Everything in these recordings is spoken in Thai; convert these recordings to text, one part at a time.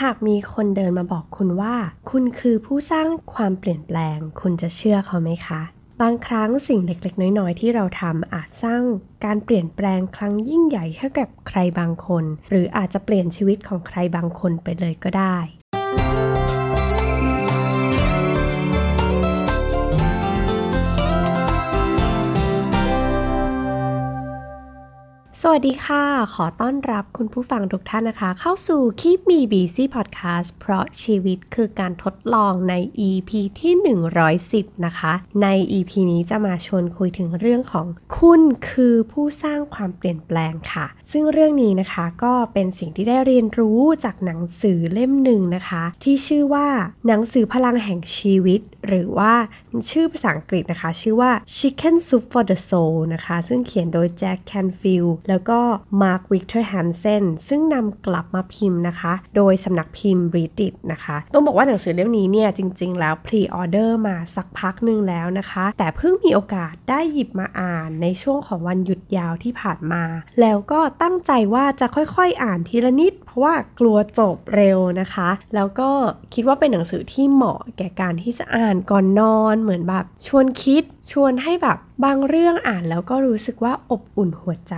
หากมีคนเดินมาบอกคุณว่า คุณคือผู้สร้างความเปลี่ยนแปลง คุณจะเชื่อเขาไหมคะ บางครั้งสิ่งเล็กๆ น้อยๆ ที่เราทำอาจสร้างการเปลี่ยนแปลงครั้งยิ่งใหญ่ให้กับใครบางคน หรืออาจจะเปลี่ยนชีวิตของใครบางคนไปเลยก็ได้ วัสดีค่ะ ขอต้อนรับคุณผู้ฟังทุกท่านนะคะ เข้าสู่ Keep Me Busy Podcast เพราะชีวิตคือการทดลองใน EP ที่ 110 นะคะ ใน EP นี้จะมาชวนคุยถึงเรื่องของคุณคือผู้สร้างความเปลี่ยนแปลงค่ะ ซึ่งเรื่องนี้นะคะก็เป็นสิ่งที่ได้เรียนรู้จากหนังสือเล่มหนึ่งนะคะ ที่ชื่อว่าหนังสือพลังแห่งชีวิต หรือว่าชื่อภาษาอังกฤษนะคะ ชื่อว่า Chicken Soup for the Soul นะคะ ซึ่งเขียนโดย Jack Canfield แล้วก็ Mark Victor Hansen ซึ่งนำกลับมาพิมพ์นะคะ โดยสำนักพิมพ์ Bridge นะคะ ต้องบอกว่าหนังสือเล่มนี้เนี่ยจริง ๆ แล้ว pre-order มาสักพักหนึ่งแล้วนะคะ แต่เพิ่งมีโอกาสได้หยิบมาอ่านในช่วงของวันหยุดยาวที่ผ่านมา แล้วก็ตั้งใจว่าจะค่อยๆอ่านทีละนิด เพราะว่ากลัวจบเร็วนะคะ แล้วก็คิดว่าเป็นหนังสือที่เหมาะแก่การที่จะอ่านก่อนนอนเหมือนแบบชวนคิดชวนให้แบบบางเรื่องอ่านแล้วก็รู้สึกว่าอบอุ่นหัวใจ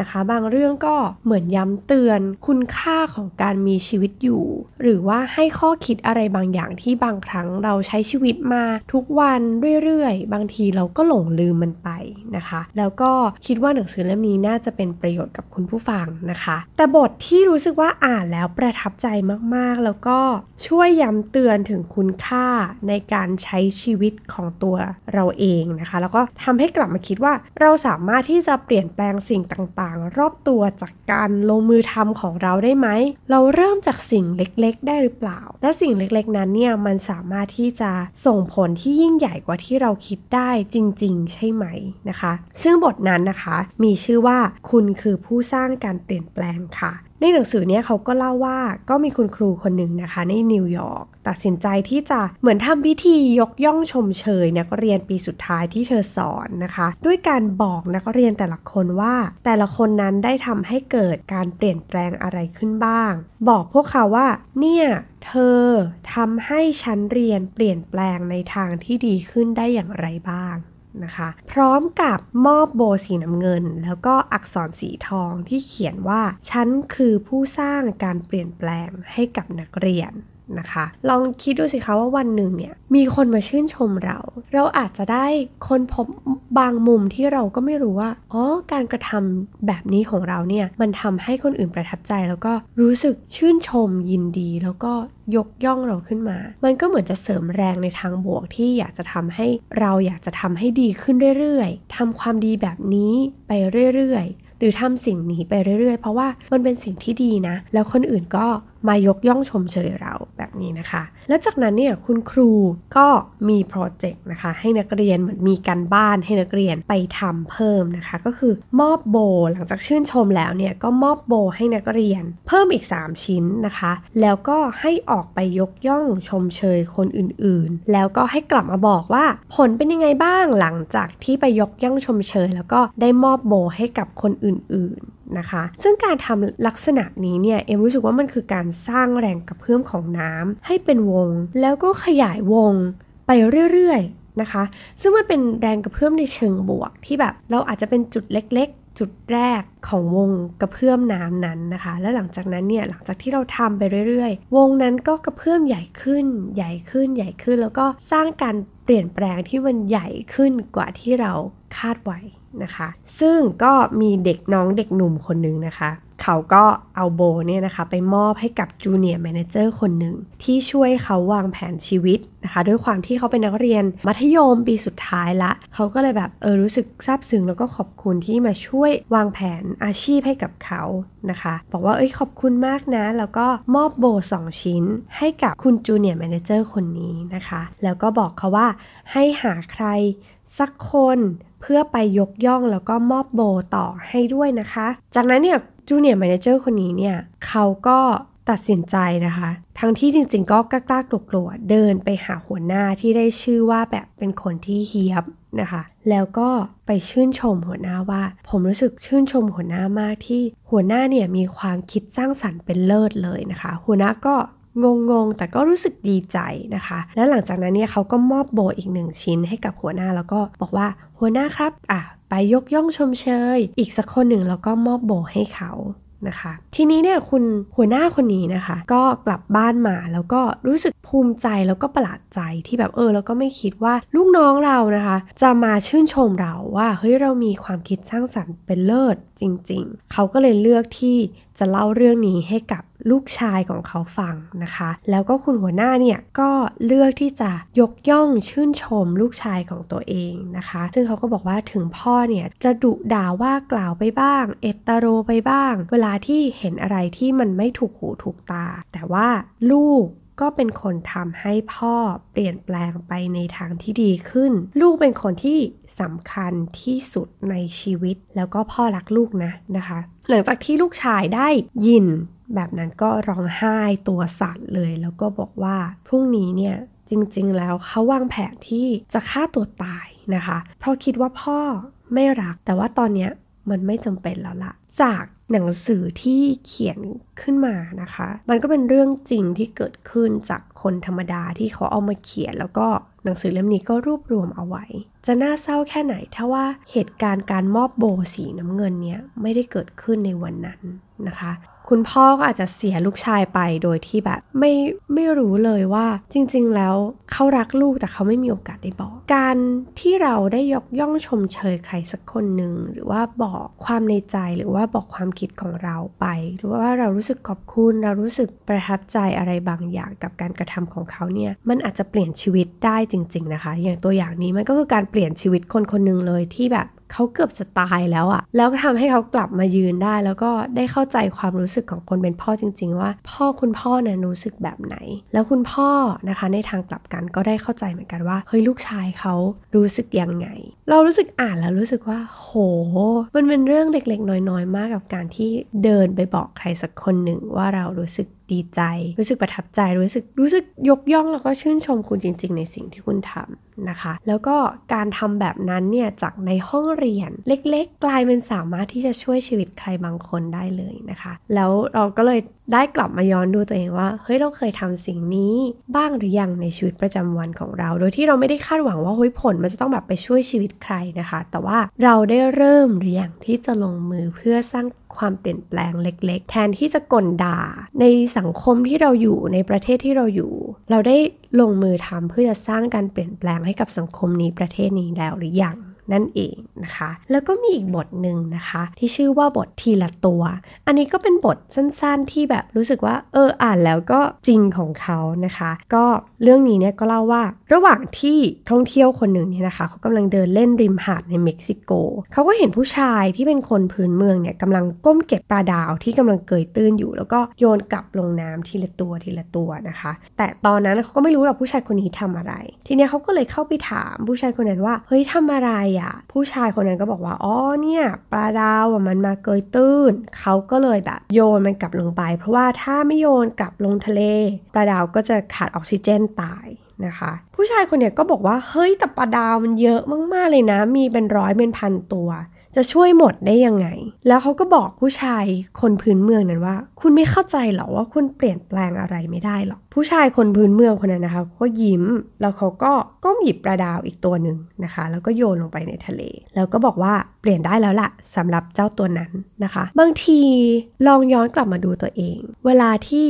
นะคะบางเรื่องก็เหมือนย้ำเตือนคุณค่าของการมีชีวิตอยู่ หรือว่าให้ข้อคิดอะไรบางอย่างที่บางครั้งเราใช้ชีวิตมาทุกวันเรื่อยๆ บางทีเราก็หลงลืมมันไปนะคะ แล้วก็คิดว่าหนังสือเล่มนี้น่าจะเป็นประโยชน์กับคุณผู้ฟังนะคะ แต่บทที่รู้สึกว่าอ่านแล้วประทับใจมากๆ แล้วก็ช่วยย้ำเตือนถึงคุณค่าในการใช้ชีวิตของตัวเราเองนะคะ แล้วก็ทำให้กลับมาคิดว่าเราสามารถที่จะเปลี่ยนแปลงสิ่งต่างๆ รอบตัวจากการลงมือทำของเราได้ไหม เราเริ่มจากสิ่งเล็กๆ ได้หรือเปล่า และสิ่งเล็กๆนั้นเนี่ยมันสามารถที่จะส่งผลที่ยิ่งใหญ่กว่าที่เราคิดได้จริง ๆ ใช่ไหมนะคะ ซึ่งบทนั้นนะคะมีชื่อว่าคุณคือผู้สร้างการเปลี่ยนแปลงค่ะในหนังสือเนี้ยเขาก็เล่าว่าก็มีคุณครูคนหนึ่งนะคะ ในนิวยอร์กตัดสินใจที่จะเหมือนทำพิธียกย่องชมเชยนักเรียนปีสุดท้ายที่เธอสอนนะคะ ด้วยการบอกนักเรียนแต่ละคนว่า แต่ละคนนั้นได้ทำให้เกิดการเปลี่ยนแปลงอะไรขึ้นบ้าง บอกพวกเขาว่า เนี่ยเธอทำให้ชั้นเรียนเปลี่ยนแปลงในทางที่ดีขึ้นได้อย่างไรบ้าง นะคะ พร้อมกับมอบโบสีน้ำเงิน แล้วก็อักษรสีทองที่เขียนว่า ฉันคือผู้สร้างการเปลี่ยนแปลงให้กับนักเรียน นะคะ ลองคิดดูสิคะว่าวันหนึ่งเนี่ยมีคนมาชื่นชมเรา เราอาจจะได้คนพบบางมุมที่เราก็ไม่รู้ว่าอ๋อการกระทำแบบนี้ของเราเนี่ยมันทำให้คนอื่นประทับใจแล้วก็รู้สึกชื่นชมยินดี แล้วก็ยกย่องเราขึ้นมา มันก็เหมือนจะเสริมแรงในทางบวกที่อยากจะทำให้เราอยากจะทำให้ดีขึ้นเรื่อยๆทำความดีแบบนี้ไปเรื่อยๆ หรือทำสิ่งนี้ไปเรื่อยๆ เพราะว่ามันเป็นสิ่งที่ดีนะ แล้วคนอื่นก็ มายกย่องชมเชยเราแบบนี้นะคะ แล้วจากนั้นเนี่ยคุณครูก็มีโปรเจกต์นะคะ ให้นักเรียนเหมือนมีการบ้านให้นักเรียนไปทำเพิ่มนะคะ ก็คือมอบโบ หลังจากชื่นชมแล้วเนี่ยก็มอบโบให้นักเรียน เพิ่มอีก 3 ชิ้นนะคะ แล้วก็ให้ออกไปยกย่องชมเชยคนอื่นๆ แล้วก็ให้กลับมาบอกว่าผลเป็นยังไงบ้างหลังจากที่ไปยกย่องชมเชย แล้วก็ได้มอบโบให้กับคนอื่น นะคะ ซึ่งการทำลักษณะนี้เนี่ยเอ็มรู้สึกว่ามันคือการสร้างแรงกระเพื่อมของน้ำให้เป็นวง แล้วก็ขยายวงไปเรื่อยๆนะคะ ซึ่งมันเป็นแรงกระเพื่อมในเชิงบวกที่แบบเราอาจจะเป็นจุดเล็กๆ จุดแรกของวงกระเพื่อมน้ำนั้นนะคะ และหลังจากนั้นเนี่ยหลังจากที่เราทำไปเรื่อยๆ วงนั้นก็กระเพื่อมใหญ่ขึ้น ใหญ่ขึ้นใหญ่ขึ้น แล้วก็สร้างการ เปลี่ยนแปลงที่มันใหญ่ขึ้นกว่าที่เราคาดไว้นะคะ ซึ่งก็มีเด็กน้องเด็กหนุ่มคนหนึ่งนะคะ เขาก็เอาโบเนี่ยนะคะไปมอบให้กับ junior manager คนหนึ่ง ที่ช่วยเขาวางแผนชีวิตนะคะ ด้วยความที่เขาเป็นนักเรียนมัธยมปีสุดท้ายละ เขาก็เลยแบบเออรู้สึกซาบซึ้งแล้วก็ขอบคุณที่มาช่วยวางแผนอาชีพให้กับเขานะคะ บอกว่าเอ้ยขอบคุณมากนะ แล้วก็มอบโบ 2 ชิ้น ให้กับคุณ junior manager คนนี้นะคะ แล้วก็บอกเขาว่าให้หาใครสักคนเพื่อไปยกย่องแล้วก็มอบโบต่อให้ด้วยนะคะ จากนั้นเนี่ย junior manager คนนี้เนี่ยเขาก็ตัดสินใจนะคะ ทั้งที่จริงๆ ก็กล้าๆกลัวๆเดินไปหาหัวหน้าที่ได้ชื่อว่าแบบเป็นคนที่เฮี้ยบนะคะ แล้วก็ไปชื่นชมหัวหน้าว่า ผมรู้สึกชื่นชมหัวหน้ามากที่หัวหน้าเนี่ยมีความคิดสร้างสรรค์เป็นเลิศเลยนะคะ หัวหน้าก็งงๆ แต่ก็รู้สึกดีใจนะคะ แล้วหลังจากนั้นเนี่ยเขาก็มอบโบอีกหนึ่งชิ้นให้กับหัวหน้าแล้วก็บอกว่าหัวหน้าครับ อะ ไปยกย่องชมเชย อีกสักคนหนึ่งแล้วก็มอบโบให้เขานะคะ ทีนี้เนี่ยคุณหัวหน้าคนนี้นะคะ ก็กลับบ้านมาแล้วก็รู้สึกภูมิใจแล้วก็ประหลาดใจที่แบบเออแล้วก็ไม่คิดว่าลูกน้องเรานะคะ จะมาชื่นชมเราว่าเฮ้ยเรามีความคิดสร้างสรรค์เป็นเลิศจริง ๆ เขาก็เลยเลือกที่จะเล่าเรื่องนี้ให้กับ ลูกชายของเขาฟังนะคะ แล้วก็คุณหัวหน้าเนี่ยก็เลือกที่จะยกย่องชื่นชมลูกชายของตัวเองนะคะ ซึ่งเขาก็บอกว่าถึงพ่อเนี่ยจะดุด่าว่ากล่าวไปบ้าง เอตโรไปบ้าง เวลาที่เห็นอะไรที่มันไม่ถูกหูถูกตา แต่ว่าลูกก็เป็นคนทำให้พ่อเปลี่ยนแปลงไปในทางที่ดีขึ้น ลูกเป็นคนที่สำคัญที่สุดในชีวิต แล้วก็พ่อรักลูกนะนะคะ หลังจากที่ลูกชายได้ยิน แบบนั้นก็ร้องไห้ตัวสั่นเลย แล้วก็บอกว่าพรุ่งนี้เนี่ยจริงๆ แล้วเขาวางแผนที่จะฆ่าตัวตายนะคะ เพราะคิดว่าพ่อไม่รัก แต่ว่าตอนนี้มันไม่จำเป็นแล้วละจากหนังสือที่เขียนขึ้นมานะคะ มันก็เป็นเรื่องจริงที่เกิดขึ้นจากคนธรรมดาที่เขาเอามาเขียน แล้วก็หนังสือเล่มนี้ก็รวบรวมเอาไว้ จะน่าเศร้าแค่ไหน ถ้าว่าเหตุการณ์การมอบโบสีน้ำเงินเนี้ยไม่ได้เกิดขึ้นในวันนั้นนะคะ คุณพ่อก็อาจจะเสียลูกชายไปโดยที่แบบไม่ไม่รู้เลยว่าจริง ๆ แล้วเขารักลูกแต่เขาไม่มีโอกาสได้บอก การที่เราได้ยกย่องชมเชยใครสักคนหนึ่งหรือว่าบอกความในใจหรือว่าบอกความคิดของเราไป หรือว่าเรารู้สึกขอบคุณเรารู้สึกประทับใจอะไรบางอย่างกับการกระทำของเขาเนี่ยมันอาจจะเปลี่ยนชีวิตได้จริง ๆ นะคะ อย่างตัวอย่างนี้มันก็คือการเปลี่ยนชีวิตคนคนหนึ่งเลยที่แบบ เขาเกือบจะตายแล้วอะแล้วก็ทำให้เขากลับมายืนได้ แล้วก็ได้เข้าใจความรู้สึกของคนเป็นพ่อจริง ๆ ว่า พ่อคุณพ่อเนี่ยรู้สึกแบบไหน แล้วคุณพ่อนะคะในทางกลับกันก็ได้เข้าใจเหมือนกันว่าเฮ้ยลูกชายเขารู้สึกยังไง เรารู้สึกอ่านแล้วรู้สึกว่า โห มันเป็นเรื่องเล็กๆ น้อยๆ มากกับการที่เดินไปบอกใครสักคนหนึ่งว่าเรารู้สึกดีใจ รู้สึกประทับใจ รู้สึกรู้สึกยกย่องแล้วก็ชื่นชมคุณจริง ๆ ในสิ่งที่คุณทำนะคะ แล้วก็การทำแบบนั้นเนี่ยจากในห้องเรียนเล็ก ๆ กลายเป็นสามารถที่จะช่วยชีวิตใครบางคนได้เลยนะคะ แล้วเราก็เลยได้กลับมาย้อนดูตัวเองว่า เฮ้ยเราเคยทำสิ่งนี้บ้างหรือยังในชีวิตประจำวันของเรา โดยที่เราไม่ได้คาดหวังว่าเฮ้ยผลมันจะต้องแบบไปช่วยชีวิตใครนะคะ แต่ว่าเราได้เริ่มหรือยังที่จะลงมือเพื่อสร้างความเปลี่ยนแปลงเล็ก ๆ แทนที่จะกลด่า ในสังคมที่เราอยู่ในประเทศที่เราอยู่ เราได้ลงมือทำเพื่อจะสร้างการเปลี่ยนแปลงให้กับสังคมนี้ประเทศนี้แล้วหรือยัง นั่นเองนะคะ แล้วก็มีอีกบทหนึ่งนะคะ ที่ชื่อว่าบททีละตัว อันนี้ก็เป็นบทสั้นๆที่แบบรู้สึกว่าเอออ่านแล้วก็จริงของเขานะคะ ก็ เรื่องนี้เนี่ยก็เล่าว่า ระหว่างที่ท่องเที่ยวคนหนึ่งเนี่ยนะคะเขากำลังเดินเล่นริมหาดในเม็กซิโก เขาก็เห็นผู้ชายที่เป็นคนพื้นเมืองเนี่ยกำลังก้มเก็บปลาดาวที่กำลังเกยตื้นอยู่ แล้วก็โยนกลับลงน้ำทีละตัวทีละตัวนะคะ แต่ตอนนั้นเขาก็ไม่รู้หรอกผู้ชายคนนี้ทำอะไร ทีนี้เขาก็เลยเข้าไปถามผู้ชายคนนั้นว่าเฮ้ยทำอะไรอะ่ะ ผู้ชายคนนั้นก็บอกว่าอ๋อเนี่ยปลาดาวมันมาเกยตื้นเขาก็เลยแบบโยนมันกลับลงไป เพราะว่าถ้าไม่โยนกลับลงทะเลปลาดาวก็จะขาดออกซิเจนตายนะคะ ผู้ชายคนนี้ก็บอกว่า เฮ้ยแต่ปลาดาวมันเยอะมากๆเลยนะ มีเป็นร้อยเป็นพันตัว จะช่วยหมดได้ยังไง แล้วเขาก็บอกผู้ชายคนพื้นเมืองนั้นว่า คุณไม่เข้าใจหรอว่าคุณเปลี่ยนแปลงอะไรไม่ได้หรอกผู้ชายคนพื้นเมืองคนนั้นนะคะก็ยิ้มแล้วเขาก็ก้มหยิบปลาดาวอีกตัวหนึ่งนะคะ แล้วก็โยนลงไปในทะเล แล้วก็บอกว่าเปลี่ยนได้แล้วล่ะสำหรับเจ้าตัวนั้นนะคะ บางทีลองย้อนกลับมาดูตัวเอง เวลาที่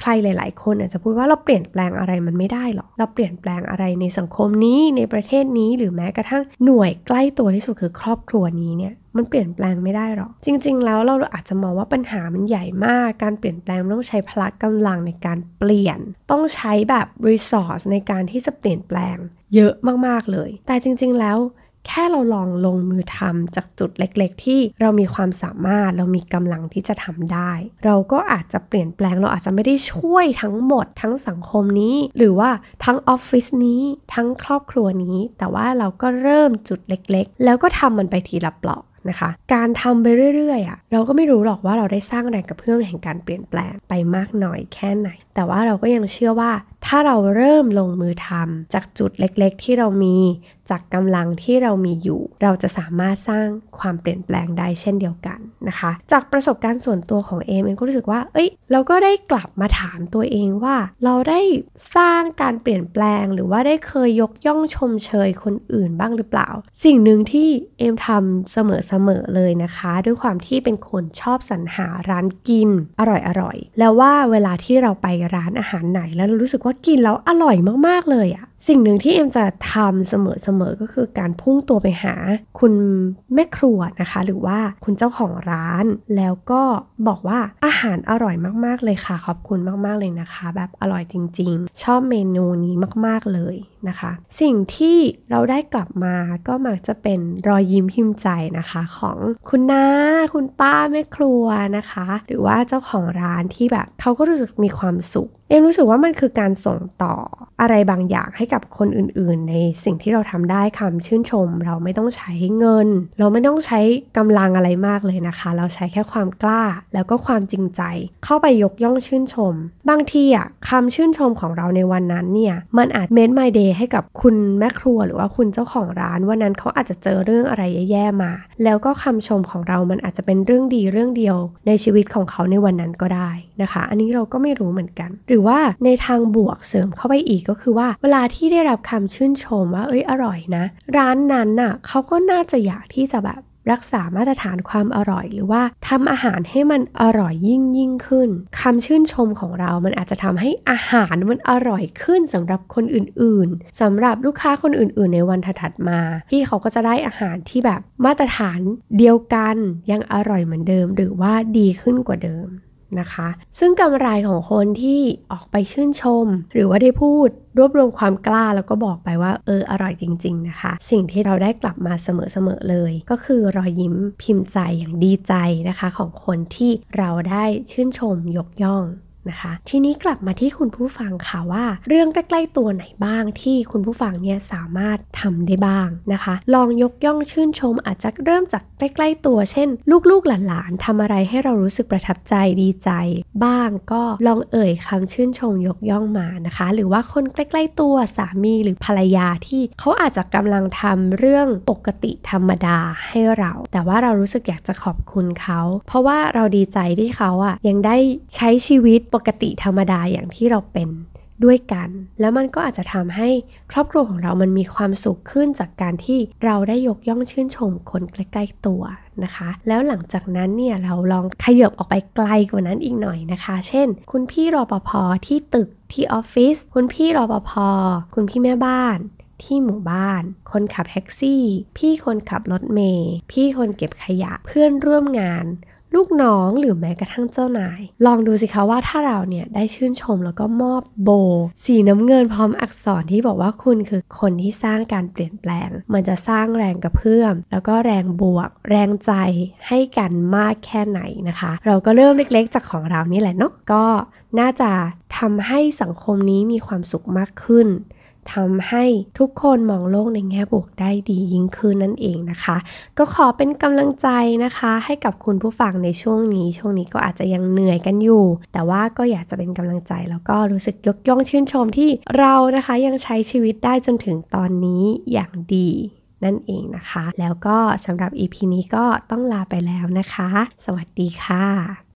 ใครหลาย ๆ คนอาจจะพูดว่าเราเปลี่ยนแปลงอะไรมันไม่ได้หรอกเราเปลี่ยนแปลงอะไรในสังคมนี้ในประเทศนี้หรือแม้กระทั่งหน่วยใกล้ตัวที่สุดคือครอบครัวนี้เนี่ยมันเปลี่ยนแปลงไม่ได้หรอก จริง ๆ แล้วเราอาจจะมองว่าปัญหามันใหญ่มาก การเปลี่ยนแปลงต้องใช้พละกำลังในการเปลี่ยน ต้องใช้แบบ resource ในการที่จะเปลี่ยนแปลง เยอะมาก ๆ เลย แต่จริง ๆ แล้ว แค่เราลองลงมือทำจากจุดเล็กๆ ที่เรามีความสามารถเรามีกำลังที่จะทำได้ เราก็อาจจะเปลี่ยนแปลงเราอาจจะไม่ได้ช่วยทั้งหมดทั้งสังคมนี้ หรือว่าทั้งออฟฟิศนี้ทั้งครอบครัวนี้ แต่ว่าเราก็เริ่มจุดเล็กๆ แล้วก็ทำมันไปทีละเปลาะนะคะการทำไปเรื่อยๆอะเราก็ไม่รู้หรอกว่าเราได้สร้างแรงกระเพื่อมแห่งการเปลี่ยนแปลงไปมากน้อยแค่ไหน แต่ว่าเราก็ยังเชื่อว่า ถ้าเราเริ่มลงมือทำจากจุดเล็กๆ ที่เรามี จากกำลังที่เรามีอยู่ เราจะสามารถสร้างความเปลี่ยนแปลงได้เช่นเดียวกันนะคะ จากประสบการณ์ส่วนตัวของเอมเองก็รู้สึกว่า เอ้ย เราก็ได้กลับมาถามตัวเองว่า เราได้สร้างการเปลี่ยนแปลง หรือว่าได้เคยยกย่องชมเชยคนอื่นบ้างหรือเปล่า สิ่งหนึ่งที่เอมทำเสมอๆเลยนะคะ ด้วยความที่เป็นคนชอบสรรหาร้านกินอร่อยๆแล้วว่าเวลาที่เราไปร้านอาหารไหนแล้วเรารู้สึกว่ากินแล้วอร่อยมากๆเลยอะ สิ่งหนึ่งที่เอ็มจะทำเสมอๆก็คือการพุ่งตัวไปหา คุณแม่ครัวนะคะ หรือว่าคุณเจ้าของร้าน แล้วก็บอกว่าอาหารอร่อยมากๆเลยค่ะ ขอบคุณมากๆเลยนะคะ แบบอร่อยจริง ๆ ชอบเมนูนี้มากๆเลยนะคะ สิ่งที่เราได้กลับมาก็มักจะเป็นรอยยิ้มพิมพ์ใจนะคะของคุณน้าคุณป้าแม่ครัวนะคะ หรือว่าเจ้าของร้านที่แบบเขาก็รู้สึกมีความสุข เอ็มรู้สึกว่ามันคือการส่งต่ออะไรบางอย่างให้กับคนอื่นๆ ในสิ่งที่เราทำได้คำชื่นชม เราไม่ต้องใช้เงิน เราไม่ต้องใช้กำลังอะไรมากเลยนะคะ เราใช้แค่ความกล้าแล้วก็ความจริงใจ เข้าไปยกย่องชื่นชม บางทีอะคำชื่นชมของเราในวันนั้นเนี่ยมันอาจเมนไมเดย์ให้กับคุณแม่ครัวหรือว่าคุณเจ้าของร้านวันนั้นเขาอาจจะเจอเรื่องอะไรแย่ๆมา แล้วก็คำชมของเรามันอาจจะเป็นเรื่องดีเรื่องเดียว ในชีวิตของเขาในวันนั้นก็ได้นะคะ อันนี้เราก็ไม่รู้เหมือนกันหรือือว่าในทางบวกเสริมเข้าไปอีกก็คือว่า เวลาที่ได้รับคำชื่นชมว่าเอ้ยอร่อยนะ ร้านนั้นน่ะเขาก็น่าจะอยากที่จะแบบรักษามาตรฐานความอร่อยหรือว่าทำอาหารให้มันอร่อยยิ่งยิ่งขึ้นคำชื่นชมของเรามันอาจจะทำให้อาหารมันอร่อยขึ้นสำหรับคนอื่นๆสำหรับลูกค้าคนอื่น ๆ ในวันถัดมา ที่เขาก็จะได้อาหารที่แบบมาตรฐานเดียวกันยังอร่อยเหมือนเดิม หรือว่าดีขึ้นกว่าเดิม นะคะ ซึ่งกำไรของคนที่ออกไปชื่นชม หรือว่าได้พูดรวบรวมความกล้าแล้วก็บอกไปว่าเอออร่อยจริง ๆ นะคะ สิ่งที่เราได้กลับมาเสมอๆเลย ก็คือรอยยิ้มพิมพ์ใจอย่างดีใจนะคะ ของคนที่เราได้ชื่นชมยกย่อง นะคะ ทีนี้กลับมาที่คุณผู้ฟังค่ะว่า เรื่องใกล้ๆตัวไหนบ้างที่คุณผู้ฟังเนี่ยสามารถทำได้บ้างนะคะ ลองยกย่องชื่นชม อาจจะเริ่มจากใกล้ๆตัวเช่น ลูกๆหลานๆทำอะไรให้เรารู้สึกประทับใจดีใจ บ้างก็ลองเอ่ยคำชื่นชมยกย่องมานะคะ หรือว่าคนใกล้ๆตัวสามีหรือภรรยาที่เขาอาจจะกำลังทำเรื่องปกติธรรมดาให้เรา แต่ว่าเรารู้สึกอยากจะขอบคุณเขา เพราะว่าเราดีใจที่เขาอะยังได้ใช้ชีวิตปกติธรรมดาอย่างที่เราเป็นด้วยกัน แล้วมันก็อาจจะทำให้ครอบครัวของเรามันมีความสุขขึ้นจากการที่เราได้ยกย่องชื่นชมคนใกล้ๆตัวนะคะ แล้วหลังจากนั้นเนี่ยเราลองขยบออกไปไกลกว่านั้นอีกหน่อยนะคะ เช่น คุณพี่รอปภที่ตึกที่ออฟฟิศคุณพี่รอปภคุณพี่แม่บ้านที่หมู่บ้าน คนขับแท็กซี่ พี่คนขับรถเมย์พี่คนเก็บขยะเพื่อนร่วมงาน ลูกน้องหรือแม้กระทั่งเจ้านาย ลองดูสิคะว่าถ้าเราเนี่ยได้ชื่นชมแล้วก็มอบโบ สีน้ำเงินพร้อมอักษรที่บอกว่าคุณคือคนที่สร้างการเปลี่ยนแปลง มันจะสร้างแรงกระเพื่อม แล้วก็แรงบวก แรงใจให้กันมากแค่ไหนนะคะ เราก็เริ่มเล็กๆ จากของเรานี่แหละเนาะก็น่าจะทำให้สังคมนี้มีความสุขมากขึ้น ทำให้ทุกคนมองโลกในแง่บวกได้ดียิ่งขึ้นนั่นเองนะคะ ก็ขอเป็นกำลังใจนะคะ ให้กับคุณผู้ฟังในช่วงนี้ ช่วงนี้ก็อาจจะยังเหนื่อยกันอยู่ แต่ว่าก็อยากจะเป็นกำลังใจแล้วก็รู้สึกยกย่องชื่นชมที่เรานะคะยังใช้ชีวิตได้จนถึงตอนนี้อย่างดีนั่นเองนะคะ แล้วก็สำหรับ EP นี้ก็ต้องลาไปแล้วนะคะ สวัสดีค่ะ